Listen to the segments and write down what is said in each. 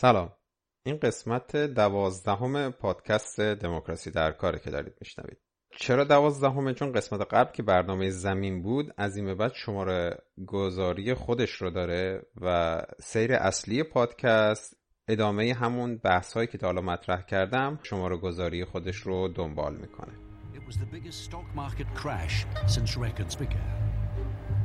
سلام. این قسمت دوازدهم پادکست دموکراسی در کاره که دارید میشنوید. چرا دوازدهمه چون قسمت قبل که برنامه زمین بود از این به بعد شماره گذاری خودش رو داره و سیر اصلی پادکست ادامه همون بحث هایی که تا حالا مطرح کردم شماره گذاری خودش رو دنبال می‌کنه.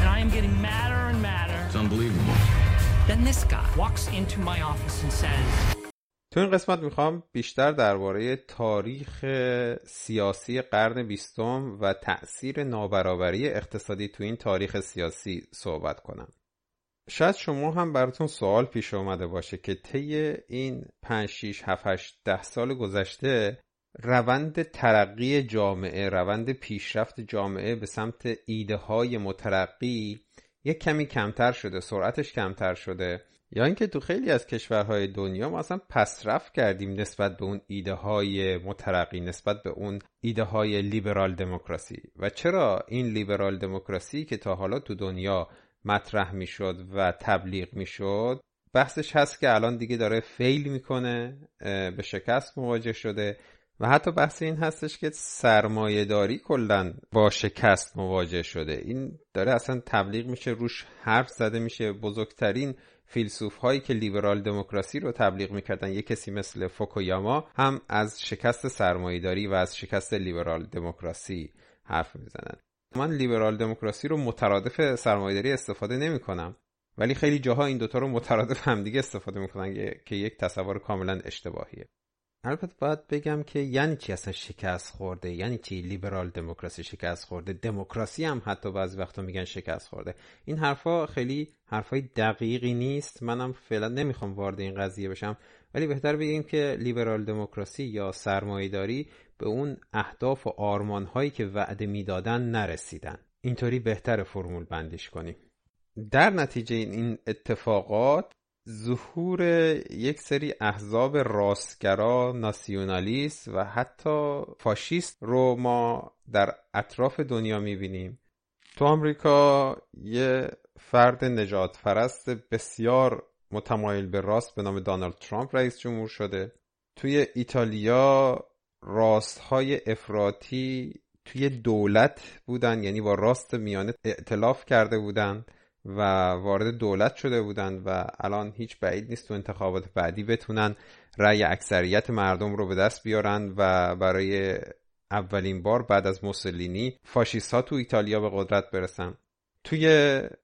And I am getting madder and madder. It's unbelievable. Then this guy walks into my office and says, تو این قسمت می‌خوام بیشتر درباره تاریخ سیاسی قرن بیستم و تأثیر نابرابری اقتصادی تو این تاریخ سیاسی صحبت کنم. شاید شما هم براتون سوال پیش اومده باشه که طی این 5 6 7 8 10 سال گذشته روند ترقی جامعه روند پیشرفت جامعه به سمت ایده های مترقی یک کمی کمتر شده سرعتش کمتر شده. یا اینکه تو خیلی از کشورهای دنیا ما اصلا پسرفت کردیم نسبت به اون ایده های مترقی نسبت به اون ایده های لیبرال دموکراسی. و چرا این لیبرال دموکراسی که تا حالا تو دنیا مطرح می‌شد و تبلیغ می‌شد بحثش هست که الان دیگه داره فیل می‌کنه به شکست مواجه شده. و حتی بحث این هستش که سرمایه داری کلا با شکست مواجه شده. این داره اصلا تبلیغ میشه روش حرف زده میشه. بزرگترین فیلسوف هایی که لیبرال دموکراسی رو تبلیغ می‌کردن یک کسی مثل فوکویاما هم از شکست سرمایه داری و از شکست لیبرال دموکراسی حرف می‌زنن. من لیبرال دموکراسی رو مترادف سرمایه داری استفاده نمی کنم ولی خیلی جاها این دوتا رو مترادف همدیگه استفاده می‌کنن که یک تصور کاملا اشتباهیه. البته باید بگم که یعنی چی اصلا شکست خورده؟ یعنی چی لیبرال دموکراسی شکست خورده؟ دموکراسی هم حتی بعضی وقتا میگن شکست خورده. این حرفا خیلی حرفای دقیقی نیست. منم فعلا نمی‌خوام وارد این قضیه بشم. ولی بهتر بگیم که لیبرال دموکراسی یا سرمایهداری به اون اهداف و آرمان هایی که وعده می‌دادن نرسیدن. اینطوری بهتر فرمول بندیش کنیم. در نتیجه این اتفاقات ظهور یک سری احزاب راستگرا ناسیونالیست و حتی فاشیست رو ما در اطراف دنیا می‌بینیم. تو آمریکا یه فرد نجات پرست بسیار متمایل به راست به نام دانالد ترامپ رئیس جمهور شده. توی ایتالیا راستهای افراطی توی دولت بودن یعنی با راست میانه ائتلاف کرده بودند و وارد دولت شده بودند و الان هیچ بعید نیست تو انتخابات بعدی بتونن رأی اکثریت مردم رو به دست بیارن و برای اولین بار بعد از موسولینی فاشیست ها تو ایتالیا به قدرت برسن. توی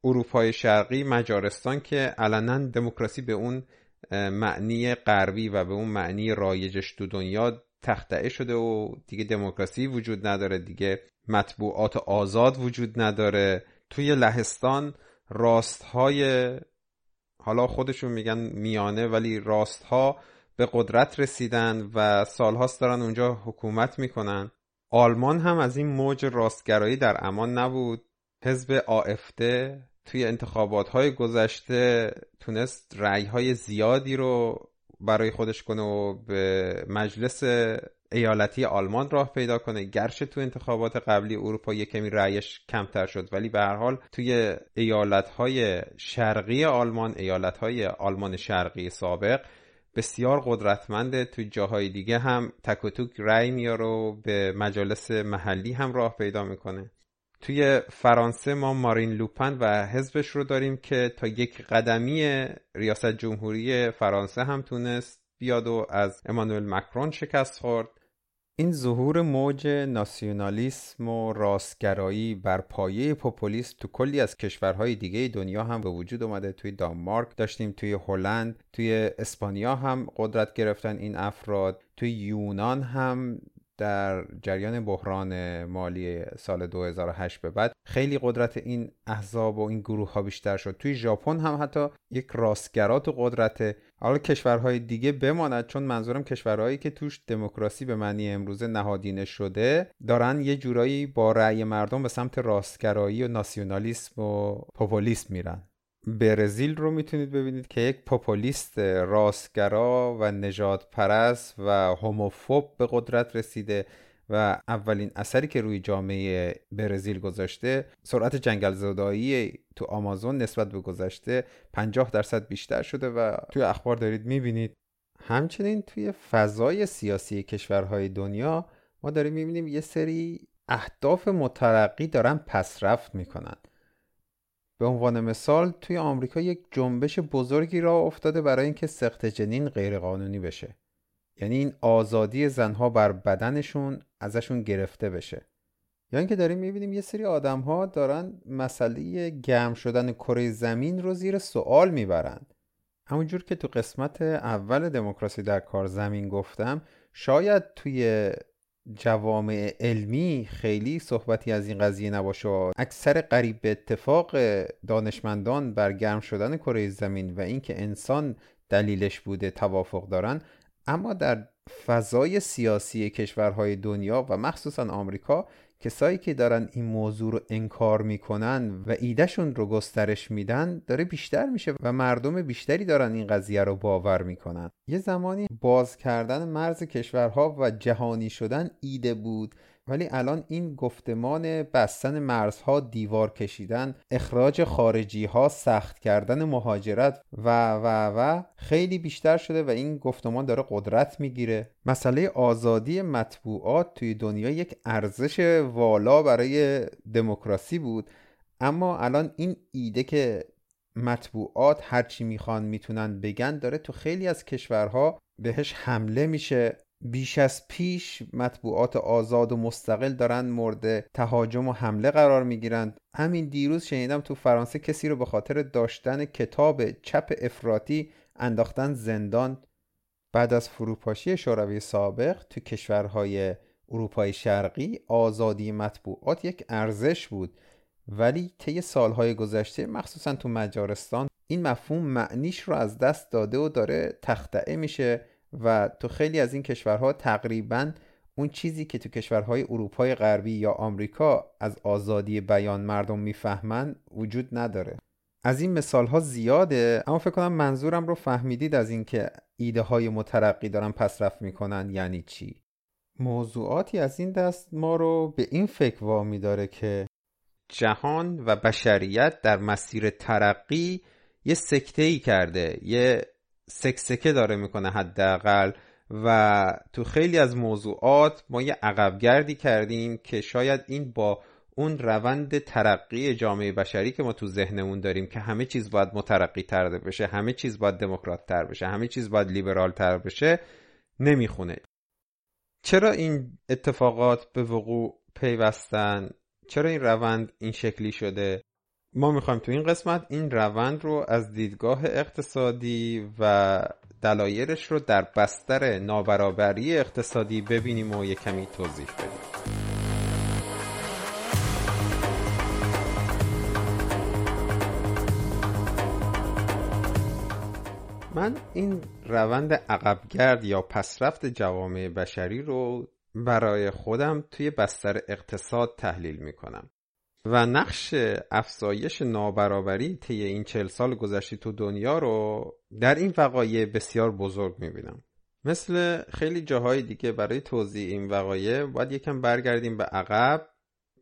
اروپای شرقی مجارستان که علنا دموکراسی به اون معنی غربی و به اون معنی رایجش تو دنیا تخطئه شده و دیگه دموکراسی وجود نداره دیگه مطبوعات آزاد وجود نداره. توی لهستان راست های حالا خودشون میگن میانه ولی راست ها به قدرت رسیدن و سالهاست دارن اونجا حکومت می‌کنن. آلمان هم از این موج راستگرایی در امان نبود. حزب آفده توی انتخابات های گذشته تونست رعی های زیادی رو برای خودش کنه و به مجلس ایالتی آلمان راه پیدا کنه. گرچه تو انتخابات قبلی اروپا یک کمی رأیش کمتر شد ولی به هر حال توی ایالتهای شرقی آلمان ایالتهای آلمان شرقی سابق بسیار قدرتمنده. توی جاهای دیگه هم تک و توک رأی میاره و به مجالس محلی هم راه پیدا می‌کنه. توی فرانسه ما مارین لوپن و حزبش رو داریم که تا یک قدمی ریاست جمهوری فرانسه هم تونست بیاد و از امانوئل مکرون شکست خورد. این ظهور موج ناسیونالیسم و راستگرایی بر پایه پوپولیسم تو کلی از کشورهای دیگه دنیا هم به وجود اومده. توی دانمارک داشتیم توی هلند توی اسپانیا هم قدرت گرفتن این افراد توی یونان هم در جریان بحران مالی سال 2008 به بعد خیلی قدرت این احزاب و این گروه ها بیشتر شد. توی ژاپن هم حتی یک راستگرات و قدرت. حالا کشورهای دیگه بماند چون منظورم کشورهایی که توش دموکراسی به معنی امروزه نهادینه شده دارن یه جورایی با رأی مردم به سمت راستگرایی و ناسیونالیسم و پوپولیسم میرن. برزیل رو می‌تونید ببینید که یک پوپولیست راستگرا و نجات پرست و هوموفوب به قدرت رسیده و اولین اثری که روی جامعه برزیل گذاشته سرعت جنگل زدایی تو آمازون نسبت به گذشته 50 درصد بیشتر شده و توی اخبار دارید می‌بینید. همچنین توی فضای سیاسی کشورهای دنیا ما داریم می‌بینیم یه سری اهداف مترقی دارن پسرفت می‌کنن. به عنوان مثال توی آمریکا یک جنبش بزرگی را افتاده برای اینکه سخت جنین غیرقانونی بشه. یعنی این آزادی زنها بر بدنشون ازشون گرفته بشه. یا اینکه داریم می‌بینیم یه سری آدم ها دارن مسئله گرم شدن کره زمین رو زیر سوال می‌برند همونجور که تو قسمت اول دموکراسی در کار زمین گفتم شاید توی جوامع علمی خیلی صحبتی از این قضیه نباشه. اکثر قریب به اتفاق دانشمندان بر گرم شدن کره زمین و اینکه انسان دلیلش بوده توافق دارن اما در فضای سیاسی کشورهای دنیا و مخصوصا آمریکا کسایی که دارن این موضوع رو انکار می‌کنن و ایدهشون رو گسترش میدن داره بیشتر میشه و مردم بیشتری دارن این قضیه رو باور می‌کنن. یه زمانی باز کردن مرز کشورها و جهانی شدن ایده بود ولی الان این گفتمان بستن مرزها دیوار کشیدن اخراج خارجی ها سخت کردن مهاجرت و و و خیلی بیشتر شده و این گفتمان داره قدرت می‌گیره. مسئله آزادی مطبوعات توی دنیا یک ارزش والا برای دموکراسی بود. اما الان این ایده که مطبوعات هرچی می‌خوان می‌تونن بگن داره تو خیلی از کشورها بهش حمله میشه. بیش از پیش مطبوعات آزاد و مستقل دارن مورد تهاجم و حمله قرار می‌گیرند. همین دیروز شنیدم تو فرانسه کسی رو به خاطر داشتن کتاب چپ افراطی انداختن زندان. بعد از فروپاشی شوروی سابق تو کشورهای اروپای شرقی آزادی مطبوعات یک ارزش بود. ولی طی سالهای گذشته مخصوصا تو مجارستان این مفهوم معنیش رو از دست داده و داره تخطعه میشه. و تو خیلی از این کشورها تقریبا اون چیزی که تو کشورهای اروپای غربی یا آمریکا از آزادی بیان مردم می‌فهمن وجود نداره. از این مثال ها زیاده اما فکر کنم منظورم رو فهمیدید از اینکه ایده های مترقی دارن پسرفت می‌کنن یعنی چی. موضوعاتی از این دست ما رو به این فکر وامی داره که جهان و بشریت در مسیر ترقی یه سکته ای کرده یه سکسکه داره می‌کنه حداقل و تو خیلی از موضوعات ما یه عقبگردی کردیم که شاید این با اون روند ترقی جامعه بشری که ما تو ذهنمون داریم که همه چیز باید مترقی تر بشه همه چیز باید دموکرات تر بشه همه چیز باید لیبرال تر بشه نمی‌خونه. چرا این اتفاقات به وقوع پیوستن؟ چرا این روند این شکلی شده؟ ما می‌خوایم تو این قسمت این روند رو از دیدگاه اقتصادی و دلایلش رو در بستر نابرابری اقتصادی ببینیم و یه کمی توضیح بدیم. من این روند عقبگرد یا پسرفت جوامع بشری رو برای خودم توی بستر اقتصاد تحلیل می‌کنم. و نقش افزایش نابرابری طی این چل سال گذشته تو دنیا رو در این وقایع بسیار بزرگ می‌بینم. مثل خیلی جاهای دیگه برای توضیح این وقایع باید یکم برگردیم به عقب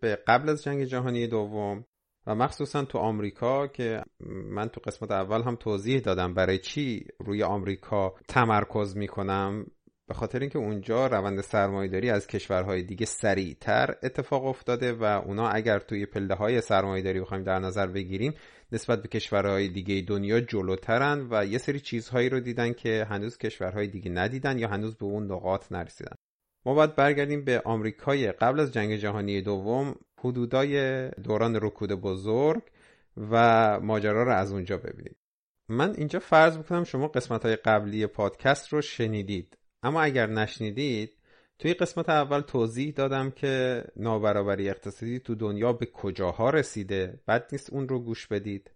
به قبل از جنگ جهانی دوم و مخصوصا تو آمریکا که من تو قسمت اول هم توضیح دادم برای چی روی آمریکا تمرکز می‌کنم. به خاطر اینکه اونجا روند سرمایهداری از کشورهای دیگه سریعتر اتفاق افتاده و اونا اگر توی پله های سرمایهداری بخوایم در نظر بگیریم نسبت به کشورهای دیگه دنیا جلوترن و یه سری چیزهایی رو دیدن که هنوز کشورهای دیگه ندیدن یا هنوز به اون نقاط نرسیدن. ما باید برگردیم به آمریکای قبل از جنگ جهانی دوم حدودای دوران رکود بزرگ و ماجرا رو از اونجا ببینید من اینجا فرض می‌کنم شما قسمت های قبلی پادکست رو شنیدید. اما اگر نشنیدید توی قسمت اول توضیح دادم که نابرابری اقتصادی تو دنیا به کجاها رسیده؟ بد نیست اون رو گوش بدید.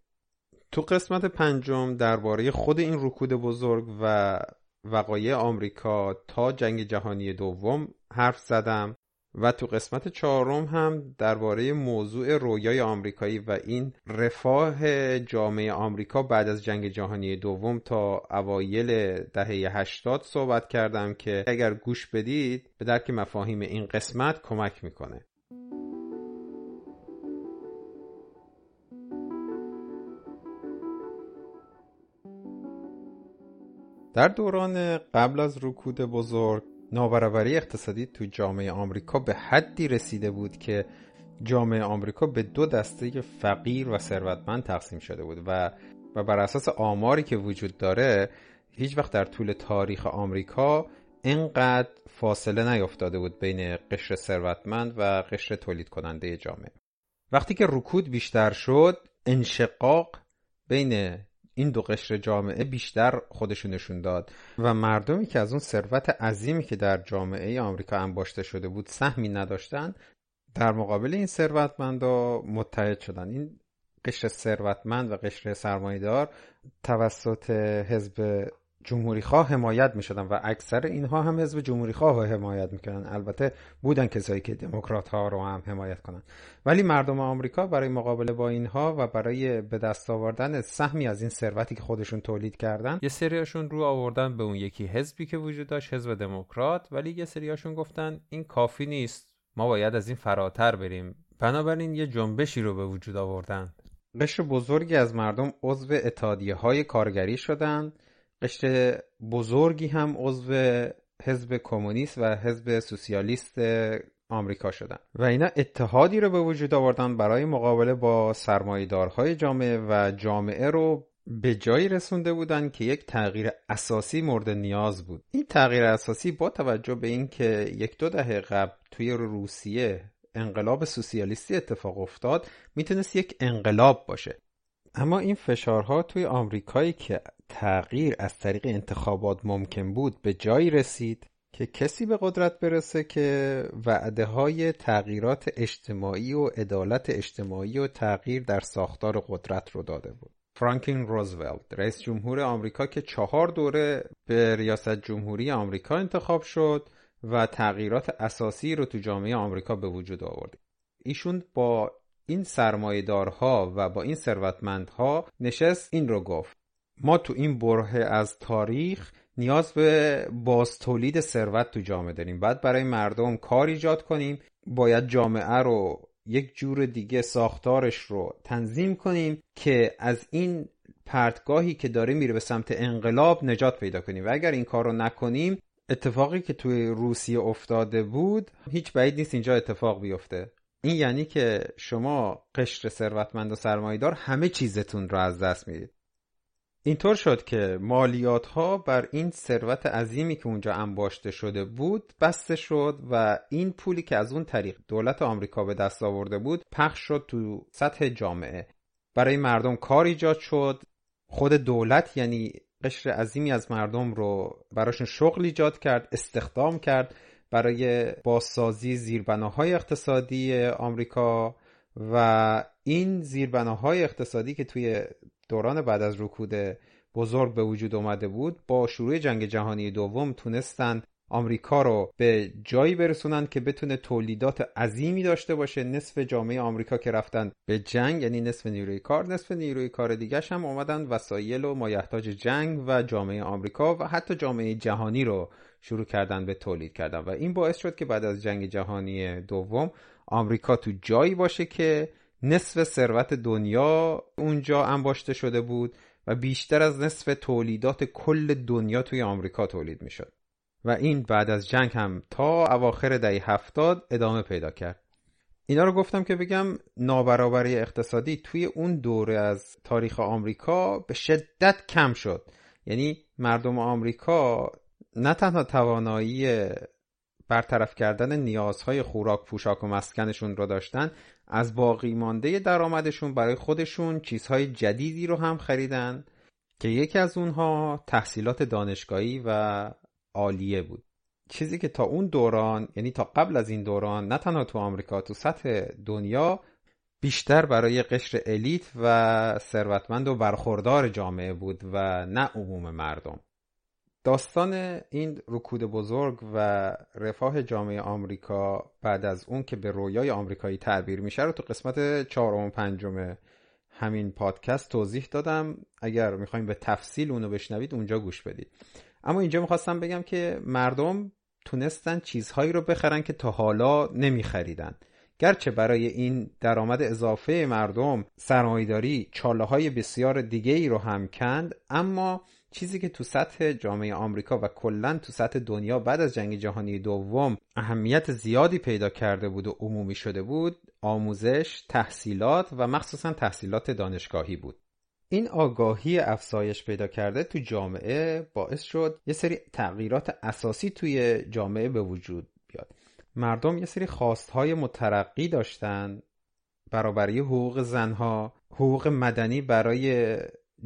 تو قسمت پنجم درباره خود این رکود بزرگ و وقایع آمریکا تا جنگ جهانی دوم حرف زدم. و تو قسمت چهارم هم درباره موضوع رویای آمریکایی و این رفاه جامعه آمریکا بعد از جنگ جهانی دوم تا اوایل دهه 80 صحبت کردم که اگر گوش بدید به درک مفاهیم این قسمت کمک می‌کنه. در دوران قبل از رکود بزرگ نابرابری اقتصادی تو جامعه آمریکا به حدی رسیده بود که جامعه آمریکا به دو دسته فقیر و ثروتمند تقسیم شده بود و و بر اساس آماری که وجود داره هیچ وقت در طول تاریخ آمریکا اینقدر فاصله نیفتاده بود بین قشر ثروتمند و قشر تولید کننده جامعه. وقتی که رکود بیشتر شد انشقاق بین این دو قشر جامعه بیشتر خودشون نشون داد. و مردمی که از اون ثروت عظیمی که در جامعه آمریکا انباشته شده بود سهمی نداشتن در مقابل این ثروتمندا متحد شدن. این قشر ثروتمند و قشر سرمایدار توسط حزب جمهوری خواه حمایت می شدن و اکثر اینها هم حزب جمهوری خواه حمایت می‌کنن البته بودن کسایی که دموکرات ها رو هم حمایت کنن. ولی مردم آمریکا برای مقابله با اینها و برای به دست آوردن سهمی از این ثروتی که خودشون تولید کردن یه سریاشون رو آوردن به اون یکی حزبی که وجود داشت حزب دموکرات. ولی یه سریاشون گفتن این کافی نیست ما باید از این فراتر بریم. بنابراین یه جنبشی رو به وجود آوردن. قشر بزرگی از مردم عضو اتحادیه های کارگری شدند قشر بزرگی هم عضو حزب کمونیست و حزب سوسیالیست آمریکا شدن. و اینا اتحادی رو به وجود آوردن برای مقابله با سرمایدارهای جامعه و جامعه رو به جایی رسونده بودن که یک تغییر اساسی مورد نیاز بود. این تغییر اساسی با توجه به اینکه یک دو دهه قبل توی روسیه انقلاب سوسیالیستی اتفاق افتاد می‌تونست یک انقلاب باشه. اما این فشارها توی آمریکایی که تغییر از طریق انتخابات ممکن بود به جایی رسید که کسی به قدرت برسه که وعده های تغییرات اجتماعی و عدالت اجتماعی و تغییر در ساختار قدرت رو داده بود. فرانکلین روزولت رئیس جمهور آمریکا که چهار دوره به ریاست جمهوری آمریکا انتخاب شد و تغییرات اساسی رو تو جامعه آمریکا به وجود آورد. ایشون با این سرمایدارها و با این ثروتمندها نشست این رو گفت. ما تو این بره از تاریخ نیاز به باز تولید ثروت تو جامعه داریم. بعد برای مردم کار ایجاد کنیم. باید جامعه رو یک جور دیگه ساختارش رو تنظیم کنیم که از این پرتگاهی که داره میره به سمت انقلاب نجات پیدا کنیم. و اگر این کار رو نکنیم اتفاقی که توی روسیه افتاده بود هیچ بعید نیست اینجا اتفاق بیفته. این یعنی که شما قشر ثروتمند و سرمایدار همه چیزتون رو از دست می‌دید. اینطور شد که مالیات ها بر این ثروت عظیمی که اونجا انباشته شده بود بسته شد و این پولی که از اون طریق دولت آمریکا به دست آورده بود پخش شد تو سطح جامعه. برای مردم کار ایجاد شد. خود دولت یعنی قشر عظیمی از مردم رو براشون شغل ایجاد کرد استخدام کرد. برای بازسازی زیربناهای اقتصادی آمریکا و این زیربناهای اقتصادی که توی دوران بعد از رکود بزرگ به وجود اومده بود با شروع جنگ جهانی دوم تونستن آمریکا رو به جایی برسونن که بتونه تولیدات عظیمی داشته باشه. نصف جامعه آمریکا که رفتن به جنگ یعنی نصف نیروی کار نصف نیروی کار دیگه هم اومدن وسایل و مایحتاج جنگ و جامعه آمریکا و حتی جامعه جهانی رو شروع کردن به تولید کردن. و این باعث شد که بعد از جنگ جهانی دوم آمریکا تو جایی باشه که نصف ثروت دنیا اونجا انباشته شده بود و بیشتر از نصف تولیدات کل دنیا توی آمریکا تولید می‌شد. و این بعد از جنگ هم تا اواخر دهه هفتاد ادامه پیدا کرد. اینا رو گفتم که بگم نابرابری اقتصادی توی اون دوره از تاریخ آمریکا به شدت کم شد. یعنی مردم آمریکا نه تنها توانایی برطرف کردن نیازهای خوراک پوشاک و مسکنشون رو داشتن از باقی مانده درآمدشون برای خودشون چیزهای جدیدی رو هم خریدن که یکی از اونها تحصیلات دانشگاهی و عالیه بود. چیزی که تا اون دوران یعنی تا قبل از این دوران نه تنها تو آمریکا تو سطح دنیا بیشتر برای قشر الیت و ثروتمند و برخوردار جامعه بود و نه عموم مردم. داستان این رکود بزرگ و رفاه جامعه آمریکا بعد از اون که به رویای آمریکایی تعبیر میشه رو تو قسمت چهارم و پنجم همین پادکست توضیح دادم. اگر می‌خوایم به تفصیل اونو بشنوید اونجا گوش بدید. اما اینجا می‌خواستم بگم که مردم تونستن چیزهایی رو بخرن که تا حالا نمیخریدن. گرچه برای این درآمد اضافه مردم سرمایداری چاله های بسیار دیگه ای رو هم کند اما چیزی که تو سطح جامعه آمریکا و کلا تو سطح دنیا بعد از جنگ جهانی دوم اهمیت زیادی پیدا کرده بود و عمومی شده بود آموزش، تحصیلات و مخصوصا تحصیلات دانشگاهی بود. این آگاهی افزایش پیدا کرده تو جامعه باعث شد یه سری تغییرات اساسی توی جامعه به وجود بیاد. مردم یه سری خواستهای مترقی داشتن برابری حقوق زنها حقوق مدنی برای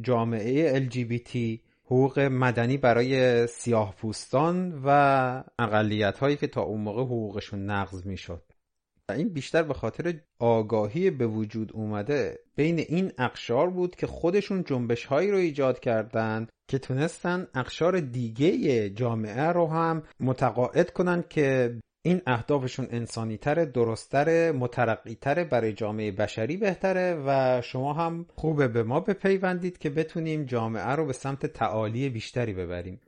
جامعه LGBT حقوق مدنی برای سیاه پوستان و اقلیت هایی که تا اون موقع حقوقشون نقض می‌شد. این بیشتر به خاطر آگاهی به وجود اومده بین این اقشار بود که خودشون جنبش هایی رو ایجاد کردند که تونستن اقشار دیگه جامعه رو هم متقاعد کنن که این اهدافشون انسانیتر، درستتر، مترقیتر برای جامعه بشری بهتره و شما هم خوبه به ما بپیوندید که بتونیم جامعه رو به سمت تعالی بیشتری ببریم.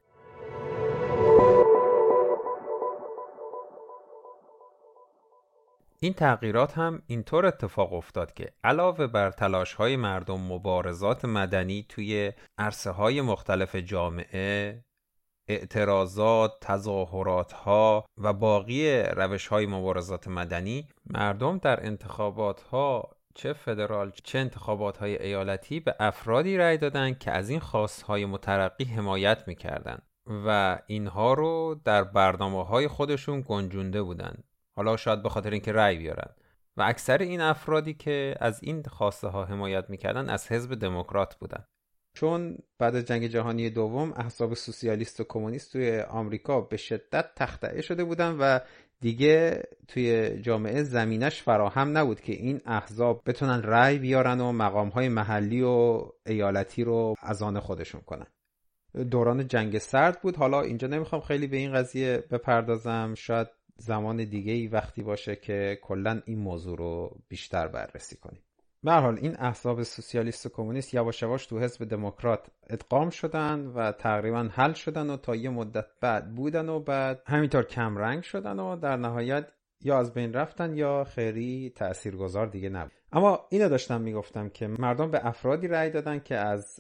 این تغییرات هم اینطور اتفاق افتاد که علاوه بر تلاش های مردم مبارزات مدنی توی عرصه های مختلف جامعه اعتراضات، تظاهرات ها و باقی روش های مبارزات مدنی مردم در انتخابات ها چه فدرال چه انتخابات های ایالتی به افرادی رأی دادند که از این خواست های مترقی حمایت می‌کردند و اینها رو در برنامه های خودشون گنجونده بودند. حالا شاید به خاطر اینکه رأی بیارن. و اکثر این افرادی که از این خواسته ها حمایت می‌کردن از حزب دموکرات بودن چون بعد از جنگ جهانی دوم احزاب سوسیالیست و کمونیست توی آمریکا به شدت تخته شده بودن و دیگه توی جامعه زمینش فراهم نبود که این احزاب بتونن رأی بیارن و مقامهای محلی و ایالتی رو از آن خودشون کنن. دوران جنگ سرد بود. حالا اینجا نمی‌خوام خیلی به این قضیه بپردازم. شاید زمان دیگه ای وقتی باشه که کلا این موضوع رو بیشتر بررسی کنیم. به حال این احزاب سوسیالیست و کمونیست یواش یواش تو حزب دموکرات ادغام شدن و تقریبا حل شدن و تا یه مدت بعد بودن و بعد همینطور کم رنگ شدن و در نهایت یا از بین رفتن یا خیری تاثیرگذار دیگه نبود. اما اینو داشتم می‌گفتم که مردم به افرادی رأی دادن که از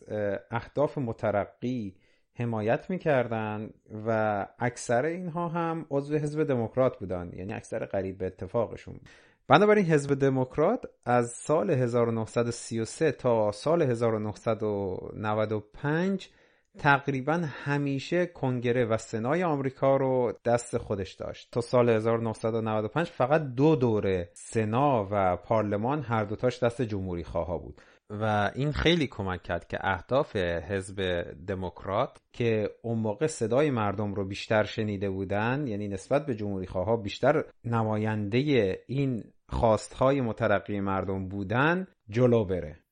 اهداف مترقی حمایت می‌کردن و اکثر اینها هم عضو حزب دموکرات بودن. یعنی اکثر قریب به اتفاقشون. بنابراین حزب دموکرات از سال 1933 تا سال 1995 تقریبا همیشه کنگره و سنای آمریکا رو دست خودش داشت. تا سال 1995 فقط دو دوره سنا و پارلمان هر دوتاش دست جمهوری خواه بود. و این خیلی کمک کرد که اهداف حزب دموکرات که اون موقع صدای مردم رو بیشتر شنیده بودن یعنی نسبت به جمهوری خواه بیشتر نماینده این خواستهای مترقی مردم بودن جلو بره.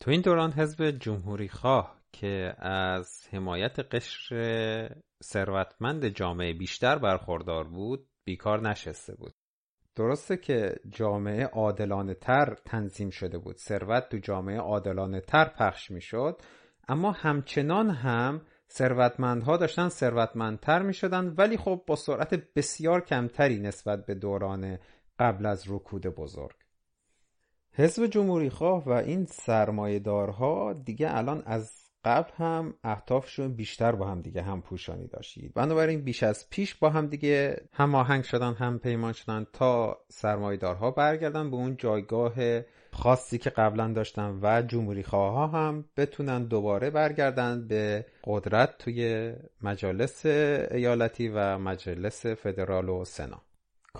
تو این دوران حزب جمهوری خواه که از حمایت قشر ثروتمند جامعه بیشتر برخوردار بود بیکار نشسته بود. درسته که جامعه عادلانه تر تنظیم شده بود. ثروت تو جامعه عادلانه تر پخش می شد اما همچنان هم ثروتمندها داشتن ثروتمندتر می شدن ولی خب با سرعت بسیار کمتری نسبت به دوران قبل از رکود بزرگ. حزب جمهوری خواه و این سرمایهدارها دیگه الان از قبل هم اهدافشون بیشتر با هم دیگه هم پوشانی داشتید. بنابراین بیش از پیش با هم دیگه هم آهنگ شدن هم پیمان شدن تا سرمایدارها برگردن به اون جایگاه خاصی که قبلا داشتن و جمهوری خواه هم بتونن دوباره برگردن به قدرت توی مجالس ایالتی و مجلس فدرال و سنا.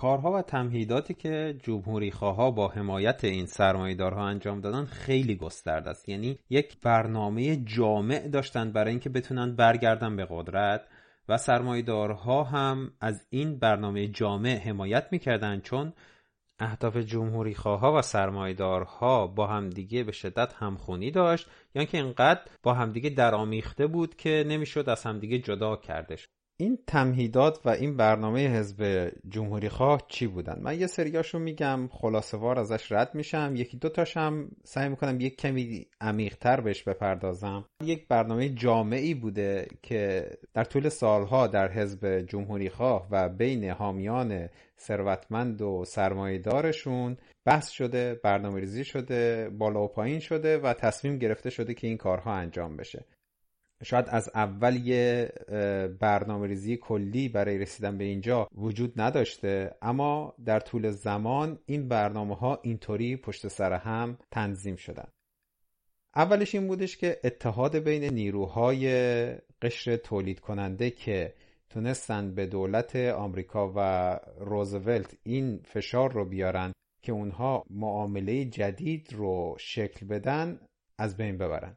کارها و تمهیداتی که جمهوری خواه با حمایت این سرمایدارها انجام دادن خیلی گسترده است. یعنی یک برنامه جامع داشتن برای اینکه بتونن برگردن به قدرت و سرمایدارها هم از این برنامه جامع حمایت می‌کردند چون اهداف جمهوری خواه و سرمایدارها با همدیگه به شدت همخونی داشت. یا یعنی که اینقدر با همدیگه درامیخته بود که نمی‌شد از همدیگه جدا کردش. این تمهیدات و این برنامه حزب جمهوری خواه چی بودن؟ من یه سریاشو میگم خلاصه وار ازش رد میشم. یکی دو تاشم سعی می‌کنم یک کمی عمیقتر بهش بپردازم. یک برنامه جامعی بوده که در طول سالها در حزب جمهوری خواه و بین حامیان ثروتمند و سرمایهدارشون بحث شده برنامه ریزی شده بالا و پایین شده و تصمیم گرفته شده که این کارها انجام بشه. شاید از اول یه برنامه ریزی کلی برای رسیدن به اینجا وجود نداشته اما در طول زمان این برنامه ها اینطوری پشت سر هم تنظیم شدن. اولش این بودش که اتحاد بین نیروهای قشر تولید کننده که تونستن به دولت آمریکا و روزولت این فشار رو بیارن که اونها معامله جدید رو شکل بدن از بین ببرن.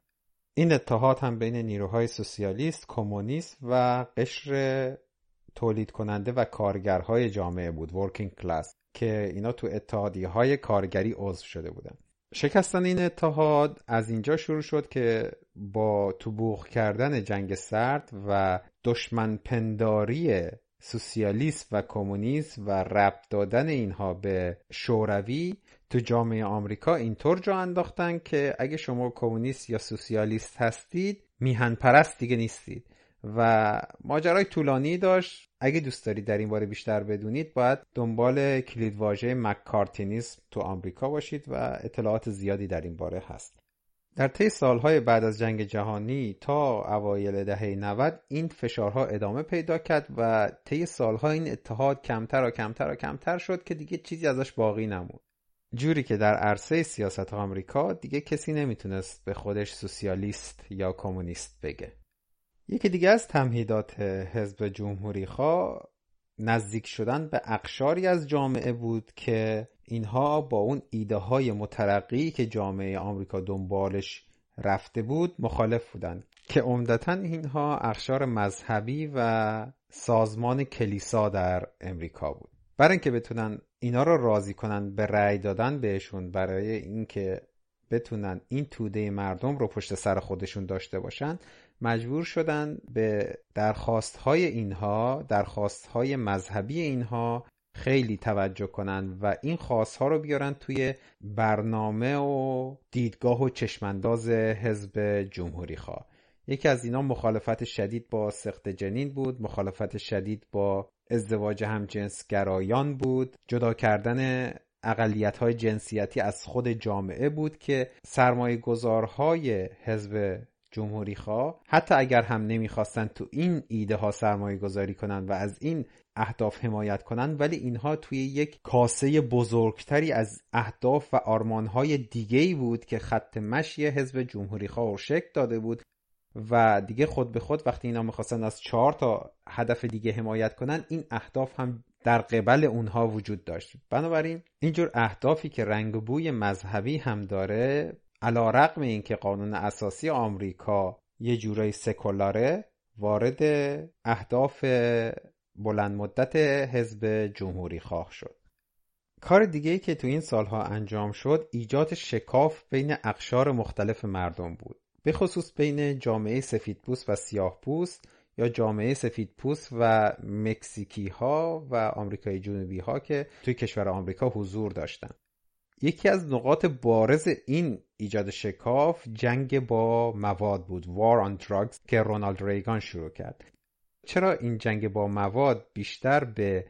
این اتحاد هم بین نیروهای سوسیالیست، کمونیست و قشر تولید کننده و کارگرهای جامعه بود ورکینگ کلاس که اینا تو اتحادی های کارگری عضو شده بودن. شکستن این اتحاد از اینجا شروع شد که با تو کردن جنگ سرد و دشمن پنداری سوسیالیست و کمونیست و ربط دادن اینها به شوروی تو جامعه آمریکا اینطور جا انداختن که اگه شما کمونیست یا سوسیالیست هستید میهن پرست دیگه نیستید. و ماجرای طولانی داشت. اگه دوست دارید در این باره بیشتر بدونید باید دنبال کلیدواژه مکارتینیسم تو آمریکا باشید و اطلاعات زیادی در این باره هست. در طی سالهای بعد از جنگ جهانی تا اوایل دهه 90 این فشارها ادامه پیدا کرد و طی سالها این اتحاد کمتر و کمتر و کمتر شد که دیگه چیزی ازش باقی نمود جوری که در عرصه سیاست آمریکا دیگه کسی نمی‌تونست به خودش سوسیالیست یا کمونیست بگه. یکی دیگه از تمهیدات حزب جمهوری خواه نزدیک شدن به اقشاری از جامعه بود که اینها با اون ایده های مترقی که جامعه آمریکا دنبالش رفته بود مخالف بودند که عمدتا اینها اقشار مذهبی و سازمان کلیسا در امریکا بود. برای اینکه بتونن اینا رو راضی کنن به رأی دادن بهشون برای اینکه بتونن این توده مردم رو پشت سر خودشون داشته باشن مجبور شدن به درخواست های اینها درخواست های مذهبی اینها خیلی توجه کنن و این خواست ها رو بیارن توی برنامه و دیدگاه و چشمانداز حزب جمهوری خواه یکی از اینا مخالفت شدید با سخت جنین بود مخالفت شدید با ازدواج گرایان بود. جدا کردن اقلیت های جنسیتی از خود جامعه بود که سرمایه گذارهای حزب جمهوری خواه حتی اگر هم نمی‌خواستن تو این ایده ها سرمایه گذاری کنن و از این اهداف حمایت کنن ولی اینها توی یک کاسه بزرگتری از اهداف و آرمانهای دیگه بود که خط مشی حزب جمهوری خواه شکل داده بود و دیگه خود به خود وقتی اینا می‌خواستن از چهار تا هدف دیگه حمایت کنن این اهداف هم در قبل اونها وجود داشت. بنابراین اینجور اهدافی که رنگ بوی مذهبی هم داره علا رقم این که قانون اساسی آمریکا یه جورایی سکولاره وارد اهداف بلند مدت حزب جمهوری خواه شد. کار دیگه ای که تو این سالها انجام شد ایجاد شکاف بین اقشار مختلف مردم بود. به خصوص بین جامعه سفیدپوست و سیاهپوست یا جامعه سفیدپوست و مکزیکی ها و آمریکای جنوبی ها که توی کشور آمریکا حضور داشتند. یکی از نقاط بارز این ایجاد شکاف جنگ با مواد بود War on Drugs که رونالد ریگان شروع کرد چرا این جنگ با مواد بیشتر به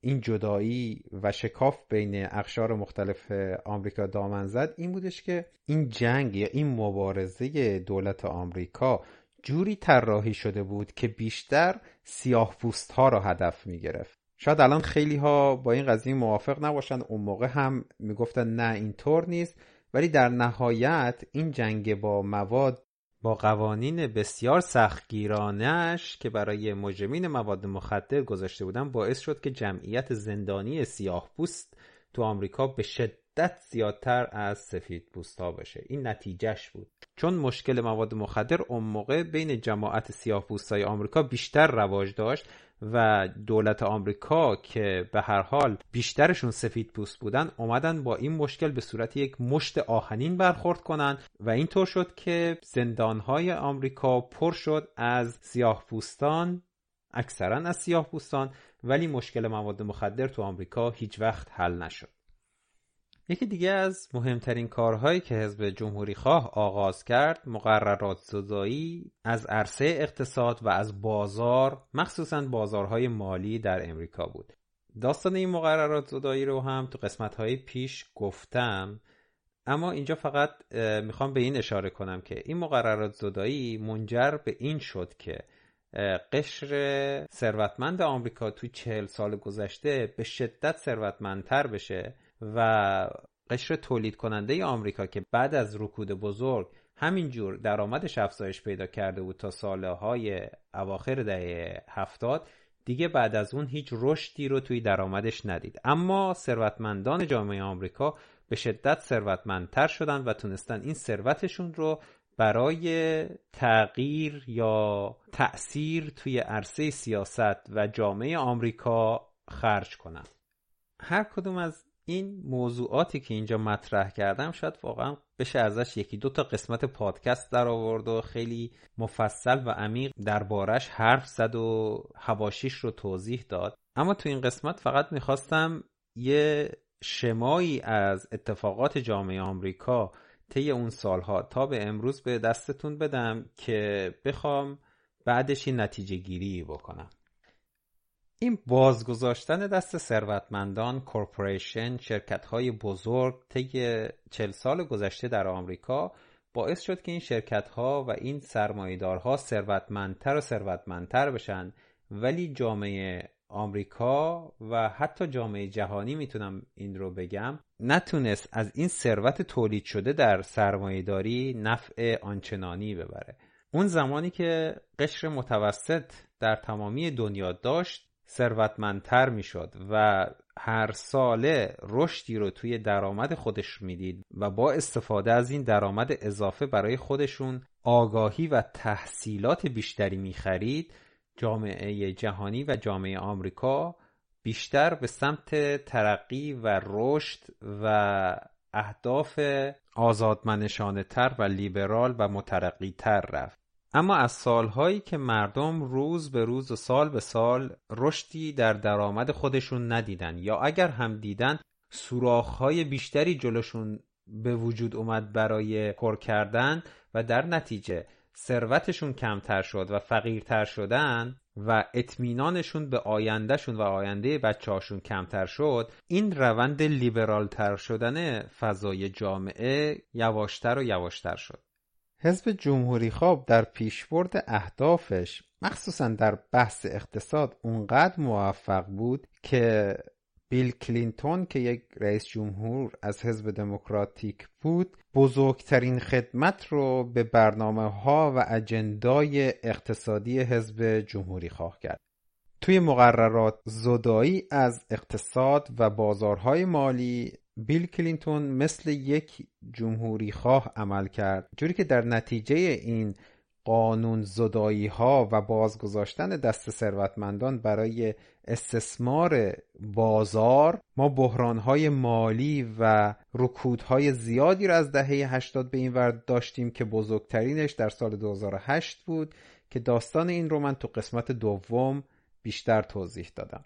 این جدایی و شکاف بین اقشار مختلف آمریکا دامن زد این بودش که این جنگ یا این مبارزه دولت آمریکا جوری طراحی شده بود که بیشتر سیاه ها را هدف می گرفت شاید الان خیلی ها با این قضیه موافق نباشند اون موقع هم می‌گفتن نه اینطور نیست. ولی در نهایت این جنگ با مواد با قوانین بسیار سختگیرانش که برای مجرمین مواد مخدر گذاشته بودن باعث شد که جمعیت زندانی سیاه پوست تو آمریکا به شدت زیادتر از سفید پوستا بشه این نتیجهش بود. چون مشکل مواد مخدر اون موقع بین جماعت سیاه پوستای آمریکا بیشتر رواج داشت و دولت آمریکا که به هر حال بیشترشون سفید پوست بودن اومدن با این مشکل به صورت یک مشت آهنین برخورد کنن و اینطور شد که زندانهای آمریکا پر شد از سیاه پوستان اکثرا از سیاه پوستان ولی مشکل مواد مخدر تو آمریکا هیچ وقت حل نشد. یکی دیگه از مهمترین کارهایی که حزب جمهوری خواه آغاز کرد مقررات زدایی از عرصه اقتصاد و از بازار مخصوصا بازارهای مالی در امریکا بود. داستان این مقررات زدایی رو هم تو قسمتهای پیش گفتم اما اینجا فقط می‌خوام به این اشاره کنم که این مقررات زدایی منجر به این شد که قشر ثروتمند آمریکا توی چهل سال گذشته به شدت ثروتمندتر بشه و قشر تولید کننده آمریکا که بعد از رکود بزرگ همینجور درآمدش افزایش پیدا کرده بود تا سالهای اواخر دهه هفتاد دیگه بعد از اون هیچ رشدی رو توی درآمدش ندید. اما ثروتمندان جامعه آمریکا به شدت ثروتمندتر شدن و تونستن این ثروتشون رو برای تغییر یا تأثیر توی عرصه سیاست و جامعه آمریکا خرج کنن. هر کدوم از این موضوعاتی که اینجا مطرح کردم شاید واقعا بشه ازش یکی دو تا قسمت پادکست در آورد و خیلی مفصل و عمیق دربارش حرف زد و هواشیش رو توضیح داد. اما تو این قسمت فقط می‌خواستم یه شمایی از اتفاقات جامعه آمریکا طی اون سالها تا به امروز به دستتون بدم که بخوام بعدش این نتیجه گیری بکنم. این بازگذاشتن دست ثروتمندان کورپوریشن شرکت های بزرگ طی چل سال گذشته در آمریکا باعث شد که این شرکت ها و این سرمایدارها ثروتمندتر و ثروتمندتر بشن. ولی جامعه آمریکا و حتی جامعه جهانی می‌تونم این رو بگم نتونست از این ثروت تولید شده در سرمایهداری نفع آنچنانی ببره. اون زمانی که قشر متوسط در تمامی دنیا داشت ثروتمندتر می‌شد و هر ساله رشدی رو توی درآمد خودش می‌دید و با استفاده از این درآمد اضافه برای خودشون آگاهی و تحصیلات بیشتری می‌خرید جامعه جهانی و جامعه آمریکا بیشتر به سمت ترقی و رشد و اهداف آزادمنشانه تر و لیبرال و مترقی تر رفت. اما از سالهایی که مردم روز به روز و سال به سال رشدی در درآمد خودشون ندیدن یا اگر هم دیدن سوراخ‌های بیشتری جلوشون به وجود اومد برای کار کردن و در نتیجه ثروتشون کمتر شد و فقیرتر شدن و اطمینانشون به آیندهشون و آینده بچه هاشون کمتر شد این روند لیبرالتر شدن فضای جامعه یواشتر و یواشتر شد. حزب جمهوری خواب در پیشبرد اهدافش مخصوصا در بحث اقتصاد اونقدر موفق بود که بیل کلینتون که یک رئیس جمهور از حزب دموکراتیک بود بزرگترین خدمت رو به برنامه ها و اجندای اقتصادی حزب جمهوری خواه کرد. توی مقررات زدایی از اقتصاد و بازارهای مالی بیل کلینتون مثل یک جمهوری خواه عمل کرد جوری که در نتیجه این قانون زدایی ها و بازگذاشتن دست ثروتمندان برای استثمار بازار ما بحران های مالی و رکودهای زیادی را از دهه 80 به این ورد داشتیم که بزرگترینش در سال 2008 بود که داستان این رو من تو قسمت دوم بیشتر توضیح دادم.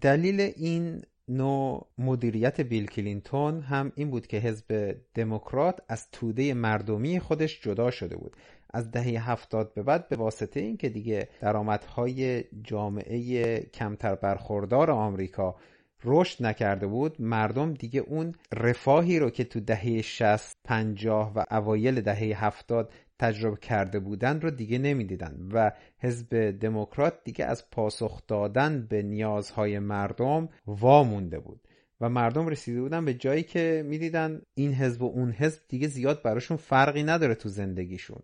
دلیل این نوع مدیریت بیل کلینتون هم این بود که حزب دموکرات از توده مردمی خودش جدا شده بود. از دهه هفتاد به بعد به واسطه اینکه دیگه درآمدهای جامعه کمتر برخوردار آمریکا رشد نکرده بود مردم دیگه اون رفاهی رو که تو دهه 60 50 و اوایل دهه 70 تجربه کرده بودن رو دیگه نمی‌دیدن و حزب دموکرات دیگه از پاسخ دادن به نیازهای مردم وامونده بود و مردم رسیده بودن به جایی که می‌دیدن این حزب و اون حزب دیگه زیاد براشون فرقی نداره تو زندگیشون.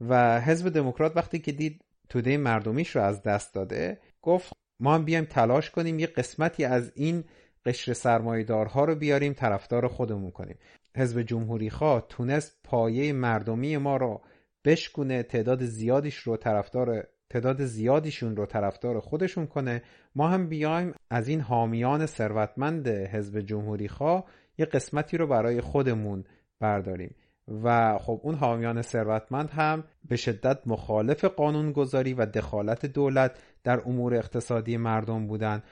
و حزب دموکرات وقتی که دید توده مردمیش رو از دست داده گفت ما هم بیایم تلاش کنیم یه قسمتی از این قشر سرمایهدارها رو بیاریم طرفدار خودمون کنیم. حزب جمهوری خواه تونست پایه مردمی ما رو بشکونه تعداد زیادیش رو طرفدار تعداد زیادیشون رو طرفدار خودشون کنه. ما هم بیایم از این حامیان ثروتمند حزب جمهوری خواه یه قسمتی رو برای خودمون برداریم. و خب اون حامیان ثروتمند هم به شدت مخالف قانونگذاری و دخالت دولت در امور اقتصادی مردم بودن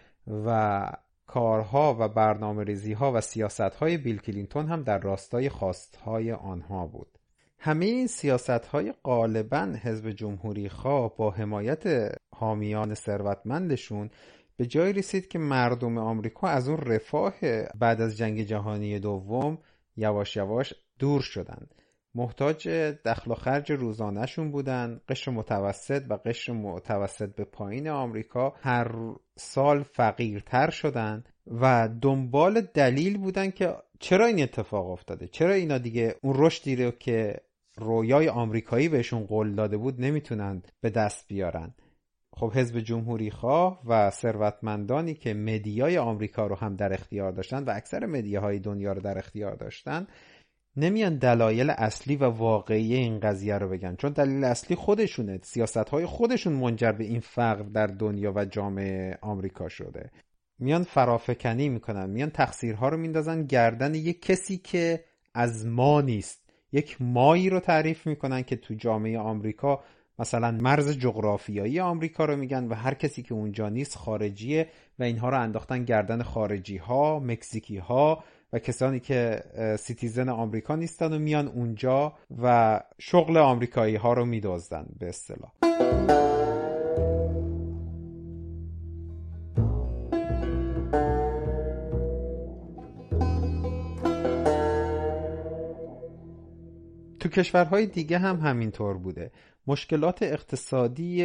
و کارها و برنامه ریزی ها و سیاست های بیل کلینتون هم در راستای خواستهای آنها بود. همه این سیاست های غالبا حزب جمهوری خواه با حمایت حامیان ثروتمندشون به جای رسید که مردم آمریکا از اون رفاه بعد از جنگ جهانی دوم یواش یواش دور شدند. محتاج دخل و خرج روزانهشون بودن. قشر متوسط و قشر متوسط به پایین آمریکا هر سال فقیرتر شدن و دنبال دلیل بودن که چرا این اتفاق افتاده. چرا اینا دیگه اون رشدی رو که رویای آمریکایی بهشون قول داده بود نمی‌تونن به دست بیارن. خب حزب جمهوری خواه و ثروتمندانی که مدیای آمریکا رو هم در اختیار داشتن و اکثر مدیاهای دنیا رو در اختیار داشتن نمیان دلایل اصلی و واقعی این قضیه رو بگن. چون دلیل اصلی خودشونه. سیاست های خودشون منجر به این فقر در دنیا و جامعه آمریکا شده. میان فرافکنی می‌کنن. میان تقصیرها رو میندازن. گردن یک کسی که از ما نیست. یک مایی رو تعریف می‌کنن که تو جامعه آمریکا مثلا مرز جغرافیایی آمریکا رو میگن و هر کسی که اونجا نیست خارجیه و اینها رو انداختن گردن خارجی ها مکزیکی ها و کسانی که سیتیزن آمریکا نیستن و میان اونجا و شغل آمریکایی ها رو میدازدن به اصطلاح. تو کشورهای دیگه هم همینطور بوده. مشکلات اقتصادی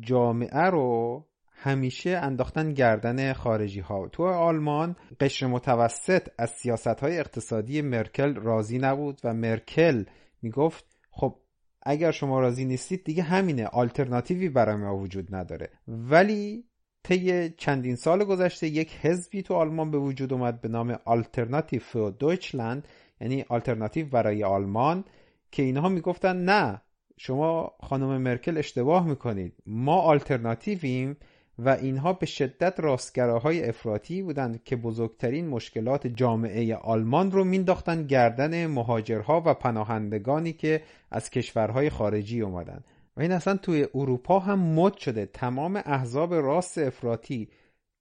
جامعه رو همیشه انداختن گردن خارجی ها تو آلمان قشر متوسط از سیاست های اقتصادی مرکل راضی نبود و مرکل می‌گفت خب اگر شما راضی نیستید دیگه همینه آلترناتیوی برای ما وجود نداره. ولی طی چندین سال گذشته یک حزبی تو آلمان به وجود اومد به نام آلترناتیو فور دویچلند یعنی آلترناتیو برای آلمان که اینها می‌گفتن نه شما خانم مرکل اشتباه می‌کنید ما آلترناتیویم و اینها به شدت راستگراهای افراطی بودند که بزرگترین مشکلات جامعه آلمان رو مینداختن گردن مهاجرها و پناهندگانی که از کشورهای خارجی اومدن و این اصلا توی اروپا هم مد شده. تمام احزاب راست افراطی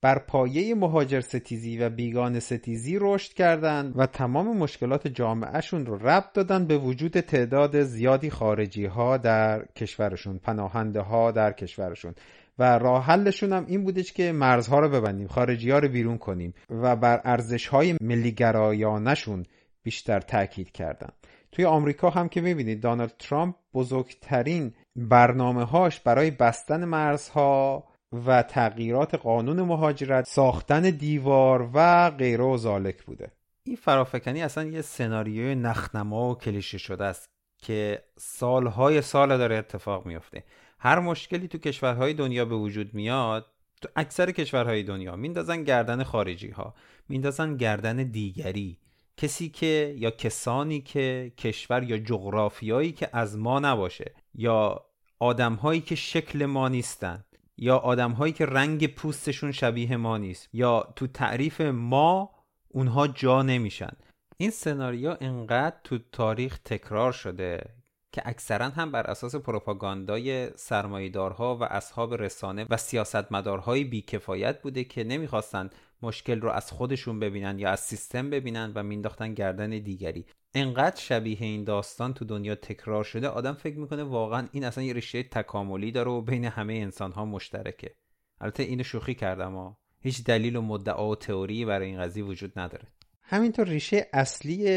بر پایه مهاجر ستیزی و بیگان ستیزی رشد کردند و تمام مشکلات جامعهشون رو ربط دادن به وجود تعداد زیادی خارجی ها در کشورشون پناهنده ها در کشورشون. و راه حلشون هم این بودش که مرزها رو ببندیم خارجی ها رو بیرون کنیم و بر ارزش های ملیگرایانشون بیشتر تاکید کردن. توی آمریکا هم که می‌بینید دانالد ترامپ بزرگترین برنامه هاش برای بستن مرزها و تغییرات قانون مهاجرت ساختن دیوار و غیره و زالک بوده. این فرافکنی اصلا یه سناریوی نخنما و کلیشه شده است که سالهای سال داره اتفاق میفته هر مشکلی تو کشورهای دنیا به وجود میاد تو اکثر کشورهای دنیا میندازن گردن خارجی ها میندازن گردن دیگری. کسی که یا کسانی که کشور یا جغرافیایی که از ما نباشه یا آدمهایی که شکل ما نیستن یا آدمهایی که رنگ پوستشون شبیه ما نیست یا تو تعریف ما اونها جا نمیشن. این سناریو انقدر تو تاریخ تکرار شده که اکثرا هم بر اساس پروپاگاندای سرمایدارها و اصحاب رسانه و سیاستمدارهای بیکفایت بوده که نمی‌خواستند مشکل رو از خودشون ببینن یا از سیستم ببینن و مینداختن گردن دیگری. انقدر شبیه این داستان تو دنیا تکرار شده آدم فکر می‌کنه واقعا این اصلا یه ریشه تکاملی داره و بین همه انسان ها مشترکه. البته اینو شوخی کردم ها. هیچ دلیل و مدعا و تئوری برای این قضیه وجود نداره. همینطور ریشه اصلی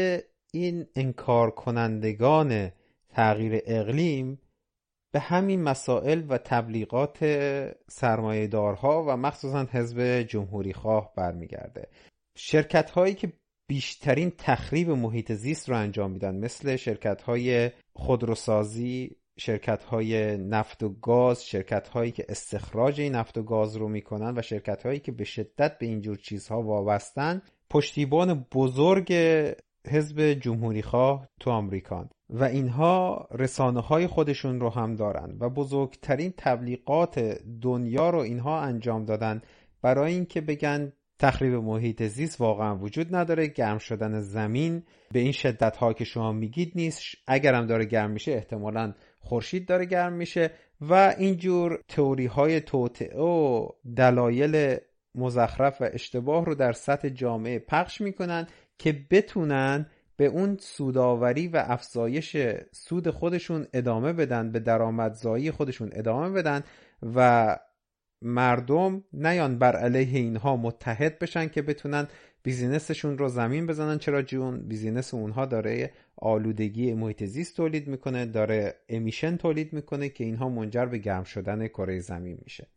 این انکار کنندگان تغییر اقلیم به همین مسائل و تبلیغات سرمایهدارها و مخصوصا حزب جمهوری خواه برمیگرده. شرکت هایی که بیشترین تخریب محیط زیست رو انجام میدن مثل شرکت های خودروسازی شرکت های نفت و گاز شرکت هایی که استخراج این نفت و گاز رو می‌کنن و شرکت هایی که به شدت به اینجور چیزها وابستن پشتیبان بزرگ حزب جمهوری خواه تو آمریکان و اینها رسانه های خودشون رو هم دارن و بزرگترین تبلیغات دنیا رو اینها انجام دادن برای اینکه بگن تخریب محیط زیست واقعا وجود نداره گرم شدن زمین به این شدت ها که شما میگید نیست. اگرم داره گرم میشه احتمالا خورشید داره گرم میشه و اینجور تئوری های توطعه و دلایل مزخرف و اشتباه رو در سطح جامعه پخش می‌کنن که بتونن به اون سوداوری و افزایش سود خودشون ادامه بدن به درآمدزایی خودشون ادامه بدن و مردم نیان بر علیه اینها متحد بشن که بتونن business شون رو زمین بزنن. چرا؟ چون business اونها داره آلودگی محیط زیست تولید می‌کنه داره emission تولید می‌کنه که اینها منجر به گرم شدن کره زمین میشه.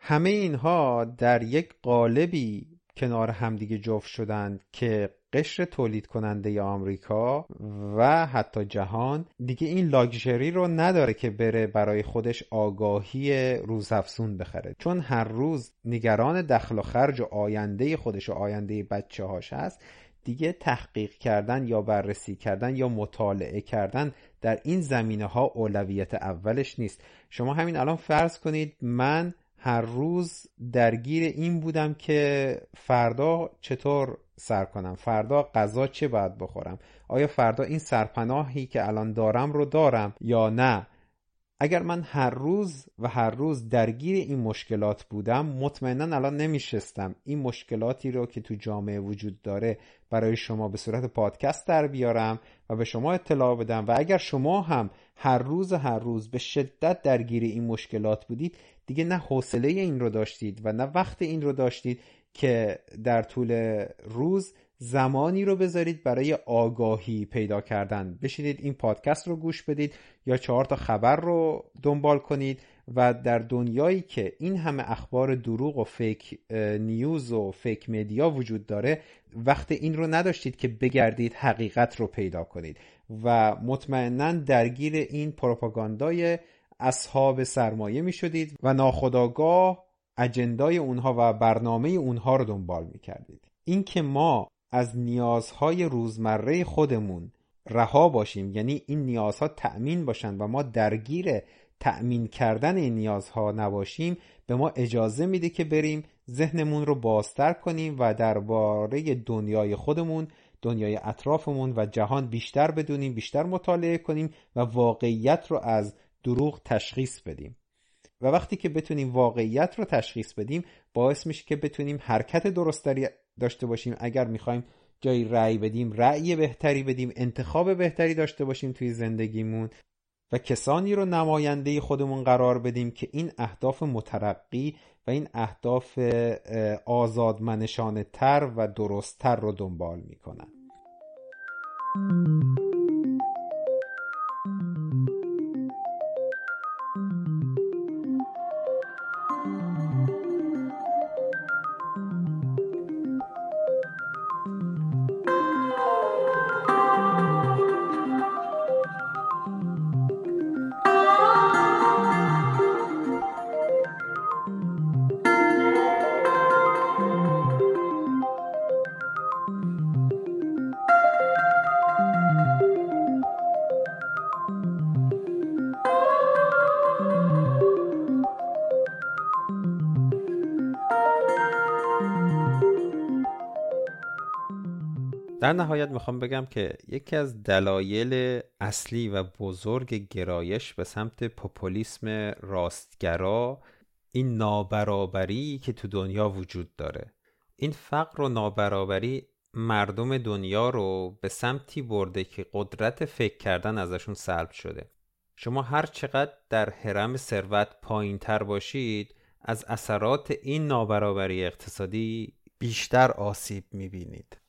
همه اینها در یک قالبی کنار همدیگه جفت شدند که قشر تولید کننده آمریکا و حتی جهان دیگه این لاکچری رو نداره که بره برای خودش آگاهی روزافزون بخره. چون هر روز نگران دخل و خرج و آینده خودش و آینده بچه هاش هست دیگه تحقیق کردن یا بررسی کردن یا مطالعه کردن در این زمینه ها اولویت اولش نیست. شما همین الان فرض کنید من هر روز درگیر این بودم که فردا چطور سر کنم. فردا غذا چه باید بخورم؟ آیا فردا این سرپناهی که الان دارم رو دارم یا نه؟ اگر من هر روز و هر روز درگیر این مشکلات بودم مطمئنا الان نمیشستم. این مشکلاتی رو که تو جامعه وجود داره برای شما به صورت پادکست در بیارم و به شما اطلاع بدم و اگر شما هم هر روز هر روز به شدت درگیر این مشکلات بودید دیگه نه حوصله این رو داشتید و نه وقت این رو داشتید که در طول روز زمانی رو بذارید برای آگاهی پیدا کردن. بشینید این پادکست رو گوش بدید یا چهار تا خبر رو دنبال کنید و در دنیایی که این همه اخبار دروغ و فیک نیوز و فیک مدیا وجود داره وقت این رو نداشتید که بگردید حقیقت رو پیدا کنید. و مطمئنا درگیر این پروپاگاندای اصحاب سرمایه می شدید و ناخداگاه اجندای اونها و برنامه اونها رو دنبال می کردید این که ما از نیازهای روزمره خودمون رها باشیم یعنی این نیازها تأمین باشند و ما درگیر تأمین کردن این نیازها نباشیم به ما اجازه میده که بریم ذهنمون رو بازتر کنیم و درباره دنیای خودمون دنیای اطرافمون و جهان بیشتر بدونیم بیشتر مطالعه کنیم و واقعیت رو از دروغ تشخیص بدیم. و وقتی که بتونیم واقعیت رو تشخیص بدیم باعث میشه که بتونیم حرکت درستری داشته باشیم. اگر می‌خوایم جایی رأی بدیم رأی بهتری بدیم انتخاب بهتری داشته باشیم توی زندگیمون و کسانی رو نماینده خودمون قرار بدیم که این اهداف مترقی و این اهداف آزادمنشانه تر و درستتر رو دنبال می‌کنن. در نهایت می‌خوام بگم که یکی از دلایل اصلی و بزرگ گرایش به سمت پوپولیسم راستگرا این نابرابری که تو دنیا وجود داره. این فقر و نابرابری مردم دنیا رو به سمتی برده که قدرت فکر کردن ازشون سلب شده. شما هر چقدر در حرم ثروت پایین تر باشید از اثرات این نابرابری اقتصادی بیشتر آسیب می‌بینید.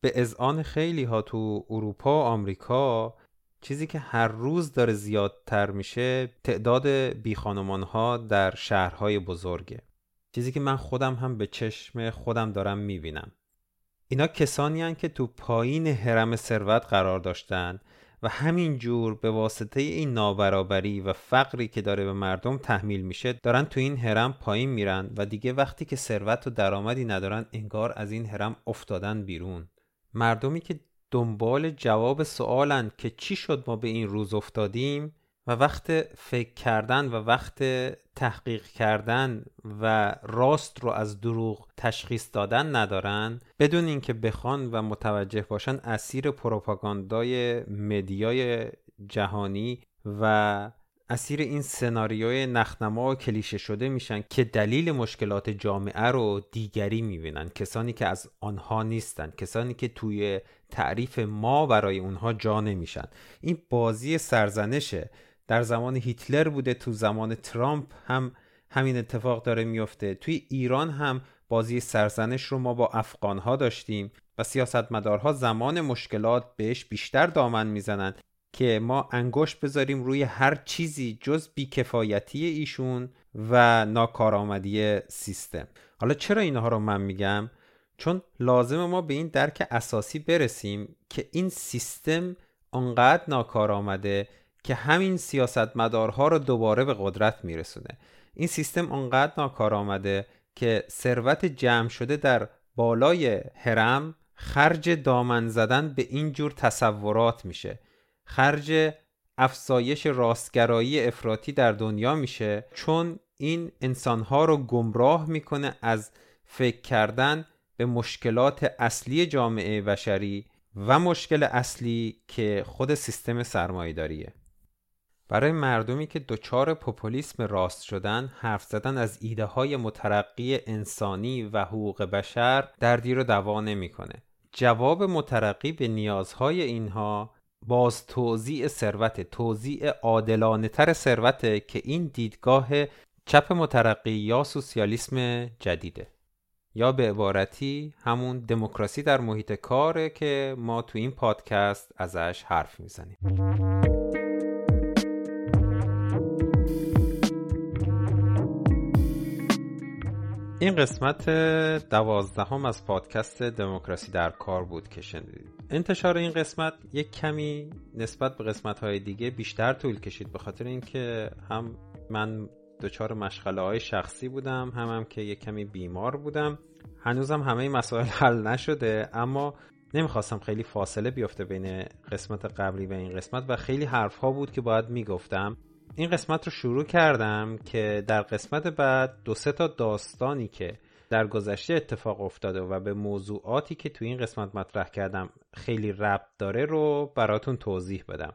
به اذعان خیلی ها تو اروپا و آمریکا چیزی که هر روز داره زیادتر میشه تعداد بی ها در شهرهای بزرگه. چیزی که من خودم هم به چشم خودم دارم می‌بینم. اینا کسانی هن که تو پایین حرم ثروت قرار داشتن و همینجور به واسطه این نابرابری و فقری که داره به مردم تحمیل میشه دارن تو این هرم پایین میرن و دیگه وقتی که ثروت و درآمدی ندارن انگار از این هرم افتادن بیرون. مردمی که دنبال جواب سوالن که چی شد ما به این روز افتادیم و وقت فکر کردن و وقت تحقیق کردن و راست رو از دروغ تشخیص دادن ندارن بدون اینکه بخوان و متوجه باشن اسیر پروپاگاندای مدیای جهانی و اسیر این سناریوی نخنما و کلیشه شده میشن که دلیل مشکلات جامعه رو دیگری می‌بینن. کسانی که از آنها نیستن. کسانی که توی تعریف ما برای اونها جا نمیشن. این بازی سرزنشه. در زمان هیتلر بوده تو زمان ترامپ هم همین اتفاق داره میفته توی ایران هم بازی سرزنش رو ما با افغانها داشتیم و سیاستمدارها زمان مشکلات بهش بیشتر دامن می‌زنند که ما انگشت بذاریم روی هر چیزی جز بیکفایتی ایشون و ناکارآمدی سیستم. حالا چرا اینها رو من میگم؟ چون لازم ما به این درک اساسی برسیم که این سیستم انقدر ناکارآمده که همین سیاستمدارها رو دوباره به قدرت میرسونه. این سیستم انقدر ناکارآمده که ثروت جمع شده در بالای هرم خرج دامن زدن به این جور تصورات میشه. خرج افزایش راستگرایی افراطی در دنیا میشه چون این انسانها رو گمراه می‌کنه از فکر کردن به مشکلات اصلی جامعه بشری و مشکل اصلی که خود سیستم سرمایه‌داریه برای مردمی که دچار پوپولیسم راست شدن حرف زدن از ایده های مترقی انسانی و حقوق بشر دردی رو دوا نمی‌کنه. جواب مترقی به نیازهای اینها باز توزیع ثروت توزیع عادلانه تر ثروت که این دیدگاه چپ مترقی یا سوسیالیسم جدیده. یا به عبارتی همون دموکراسی در محیط کاره که ما تو این پادکست ازش حرف می‌زنیم. این قسمت دوازدهم از پادکست دموکراسی در کار بود که شنیدید. انتشار این قسمت یک کمی نسبت به قسمت های دیگه بیشتر طول کشید به خاطر اینکه هم من دچار مشغله های شخصی بودم هم هم که یک کمی بیمار بودم. هنوزم همه مسائل حل نشده اما نمی‌خواستم خیلی فاصله بیفته بین قسمت قبلی و این قسمت و خیلی حرف ها بود که باید می‌گفتم. این قسمت رو شروع کردم که در قسمت بعد دو سه تا داستانی که در گذشته اتفاق افتاده و به موضوعاتی که تو این قسمت مطرح کردم خیلی ربط داره رو براتون توضیح بدم.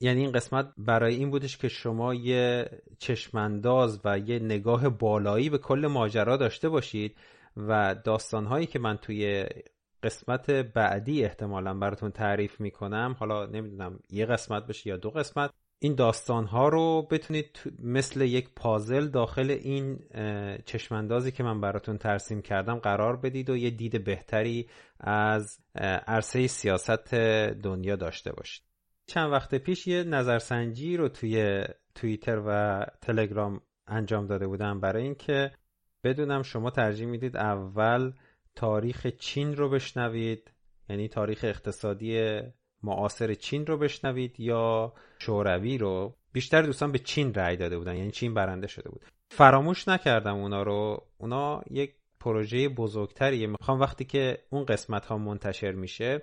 یعنی این قسمت برای این بودش که شما یه چشمانداز و یه نگاه بالایی به کل ماجرا داشته باشید و داستانهایی که من توی قسمت بعدی احتمالا براتون تعریف می‌کنم حالا نمی‌دونم یه قسمت بشه یا دو قسمت این داستان ها رو بتونید مثل یک پازل داخل این چشماندازی که من براتون ترسیم کردم قرار بدید و یه دید بهتری از عرصه سیاست دنیا داشته باشید. چند وقت پیش یه نظرسنجی رو توی توییتر و تلگرام انجام داده بودم برای اینکه بدونم شما ترجیح می‌دید اول تاریخ چین رو بشنوید یعنی تاریخ اقتصادی معاصر چین رو بشنوید یا شوروی رو بیشتر دوستان به چین رأی داده بودن یعنی چین برنده شده بود. فراموش نکردم اونا رو. اونا یک پروژه بزرگتریه. می‌خوام وقتی که اون قسمت ها منتشر میشه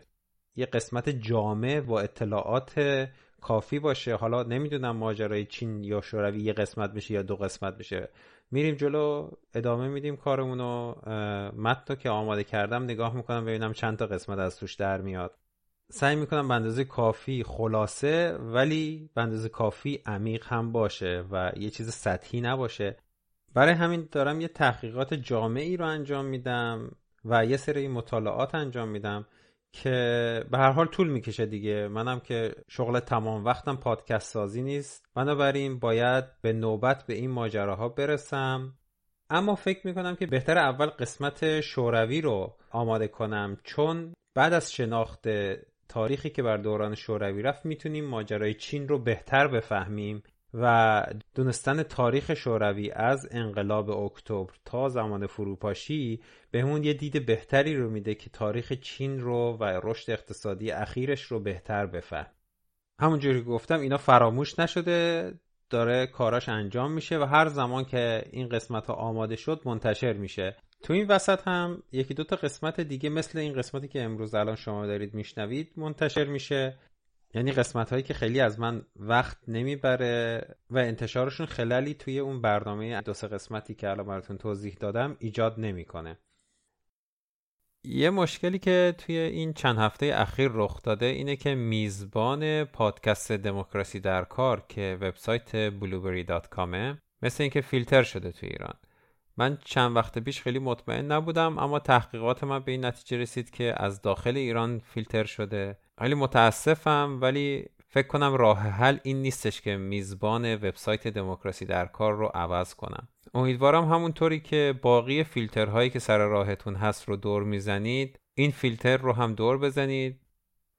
یه قسمت جامع و اطلاعات کافی باشه. حالا نمی‌دونم ماجرای چین یا شوروی یه قسمت بشه یا دو قسمت بشه. میریم جلو ادامه میدیم کارمونو. متن که آماده کردم نگاه می‌کنم ببینم چند تا قسمت از توش در میاد. سعی می‌کنم به اندازه کافی خلاصه ولی به اندازه کافی عمیق هم باشه و یه چیز سطحی نباشه. برای همین دارم یه تحقیقات جامعی رو انجام میدم و یه سری مطالعات انجام میدم که به هر حال طول می‌کشه دیگه. منم که شغل تمام وقتم پادکست سازی نیست. بنابراین باید به نوبت به این ماجراها برسم. اما فکر می‌کنم که بهتر اول قسمت شوروی رو آماده کنم چون بعد از شناخت تاریخی که بر دوران شوروی رفت می‌تونیم ماجرای چین رو بهتر بفهمیم و دونستن تاریخ شوروی از انقلاب اکتبر تا زمان فروپاشی بهمون یه دید بهتری رو میده که تاریخ چین رو و رشد اقتصادی اخیرش رو بهتر بفهم. همونجوری که گفتم اینا فراموش نشده داره کاراش انجام میشه و هر زمان که این قسمت ها آماده شد منتشر میشه. تو این وسط هم یکی دوتا قسمت دیگه مثل این قسمتی که امروز الان شما دارید میشنوید منتشر میشه یعنی قسمت هایی که خیلی از من وقت نمی‌بره و انتشارشون خلالی توی اون برنامه دو سه قسمتی که الان براتون توضیح دادم ایجاد نمی‌کنه. یه مشکلی که توی این چند هفته اخیر رخ داده اینه که میزبان پادکست دموکراسی در کار که وبسایت blueberry.com مثل اینکه فیلتر شده توی ایران من چند وقت پیش خیلی مطمئن نبودم اما تحقیقات من به این نتیجه رسید که از داخل ایران فیلتر شده. خیلی متاسفم ولی فکر کنم راه حل این نیستش که میزبان وبسایت دموکراسی در کار رو عوض کنم. امیدوارم همونطوری که باقی فیلترهایی که سر راهتون هست رو دور می‌زنید این فیلتر رو هم دور بزنید.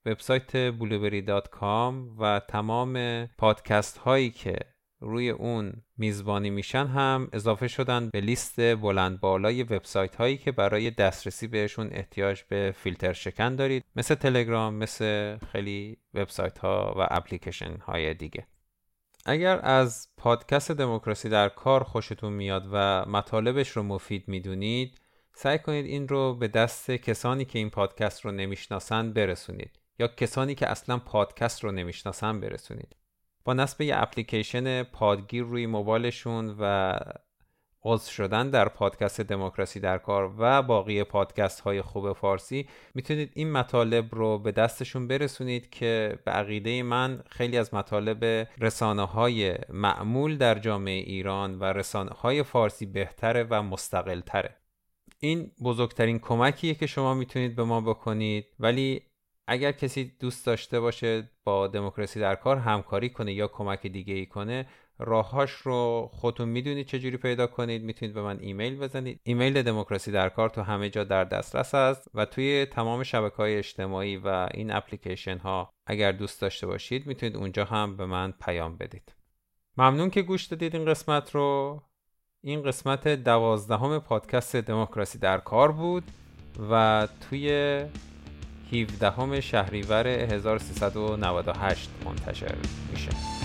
وبسایت blueberry.com و تمام پادکست هایی که روی اون میزبانی میشن هم اضافه شدن به لیست بلند بالای وبسایت هایی که برای دسترسی بهشون احتیاج به فیلتر شکن دارید. مثل تلگرام مثل خیلی وبسایت ها و اپلیکیشن های دیگه. اگر از پادکست دموکراسی در کار خوشتون میاد و مطالبش رو مفید می‌دونید سعی کنید این رو به دست کسانی که این پادکست رو نمی‌شناسند برسونید یا کسانی که اصلا پادکست رو نمی‌شناسن برسونید. با نصب یه اپلیکیشن پادگیر روی موبایلشون و عضو شدن در پادکست دموکراسی در کار و باقی پادکست های خوب فارسی می‌تونید این مطالب رو به دستشون برسونید که به عقیده من خیلی از مطالب رسانه های معمول در جامعه ایران و رسانه های فارسی بهتره و مستقل تره این بزرگترین کمکیه که شما می‌تونید به ما بکنید ولی اگر کسی دوست داشته باشه با دموکراسی در کار همکاری کنه یا کمک دیگه ای کنه راههاش رو خودتون می‌دونید چجوری پیدا کنید می‌تونید به من ایمیل بزنید. ایمیل دموکراسی در کار تو همه جا در دسترس است و توی تمام شبکه های اجتماعی و این اپلیکیشن ها اگر دوست داشته باشید می‌تونید اونجا هم به من پیام بدید. ممنون که گوش دادید این قسمت رو. این قسمت دوازدهم پادکست دموکراسی در کار بود و توی 17 شهریور 1398 منتشر میشه.